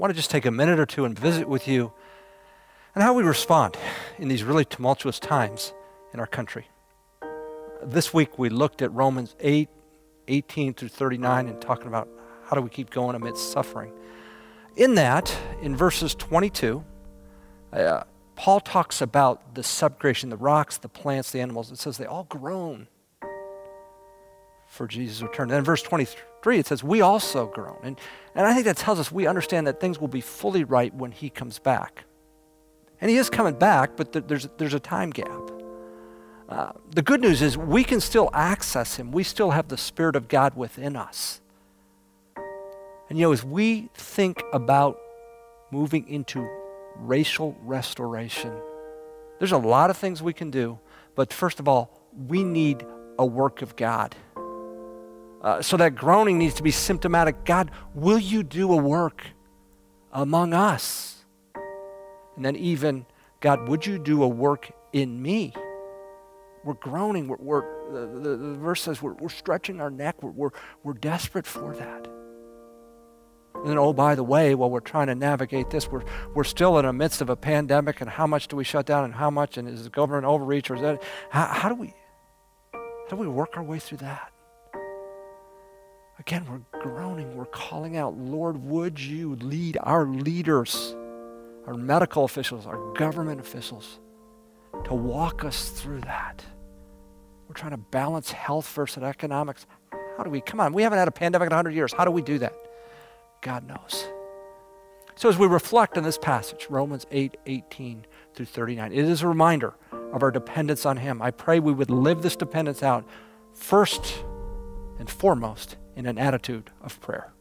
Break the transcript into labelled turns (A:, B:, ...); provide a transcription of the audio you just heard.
A: want to just take a minute or two and visit with you and how we respond in these really tumultuous times in our country. This week we looked at Romans 8, 18 through 39 and talking about how do we keep going amidst suffering. In that, in verses 22, uh, Paul talks about the subcreation, the rocks, the plants, the animals. It says they all groan for Jesus' return. And then in verse 23, it says, We also groan. And, and I think that tells us we understand that things will be fully right when he comes back. And he is coming back, but th- there's, there's a time gap. Uh, the good news is we can still access him. We still have the Spirit of God within us. And you know, as we think about moving into racial restoration, there's a lot of things we can do, but first of all, we need a work of God. Uh, so that groaning needs to be symptomatic. God, will you do a work among us? And then, even, God, would you do a work in me? We're groaning. We're, we're the, the, the, verse says we're, we're stretching our neck. We're, we're, we're desperate for that. And then, oh, by the way, while we're trying to navigate this, we're, we're still in the midst of a pandemic, and how much do we shut down, and how much, and is the government overreach, or is that, how, how do we, how do we work our way through that? Again, we're groaning, we're calling out, Lord, would you lead our leaders, our medical officials, our government officials, to walk us through that? We're trying to balance health versus economics. How do we, come on, we haven't had a pandemic in 100 years. How do we do that? God knows. So as we reflect on this passage, Romans 8 18 through 39, it is a reminder of our dependence on Him. I pray we would live this dependence out first and foremost in an attitude of prayer.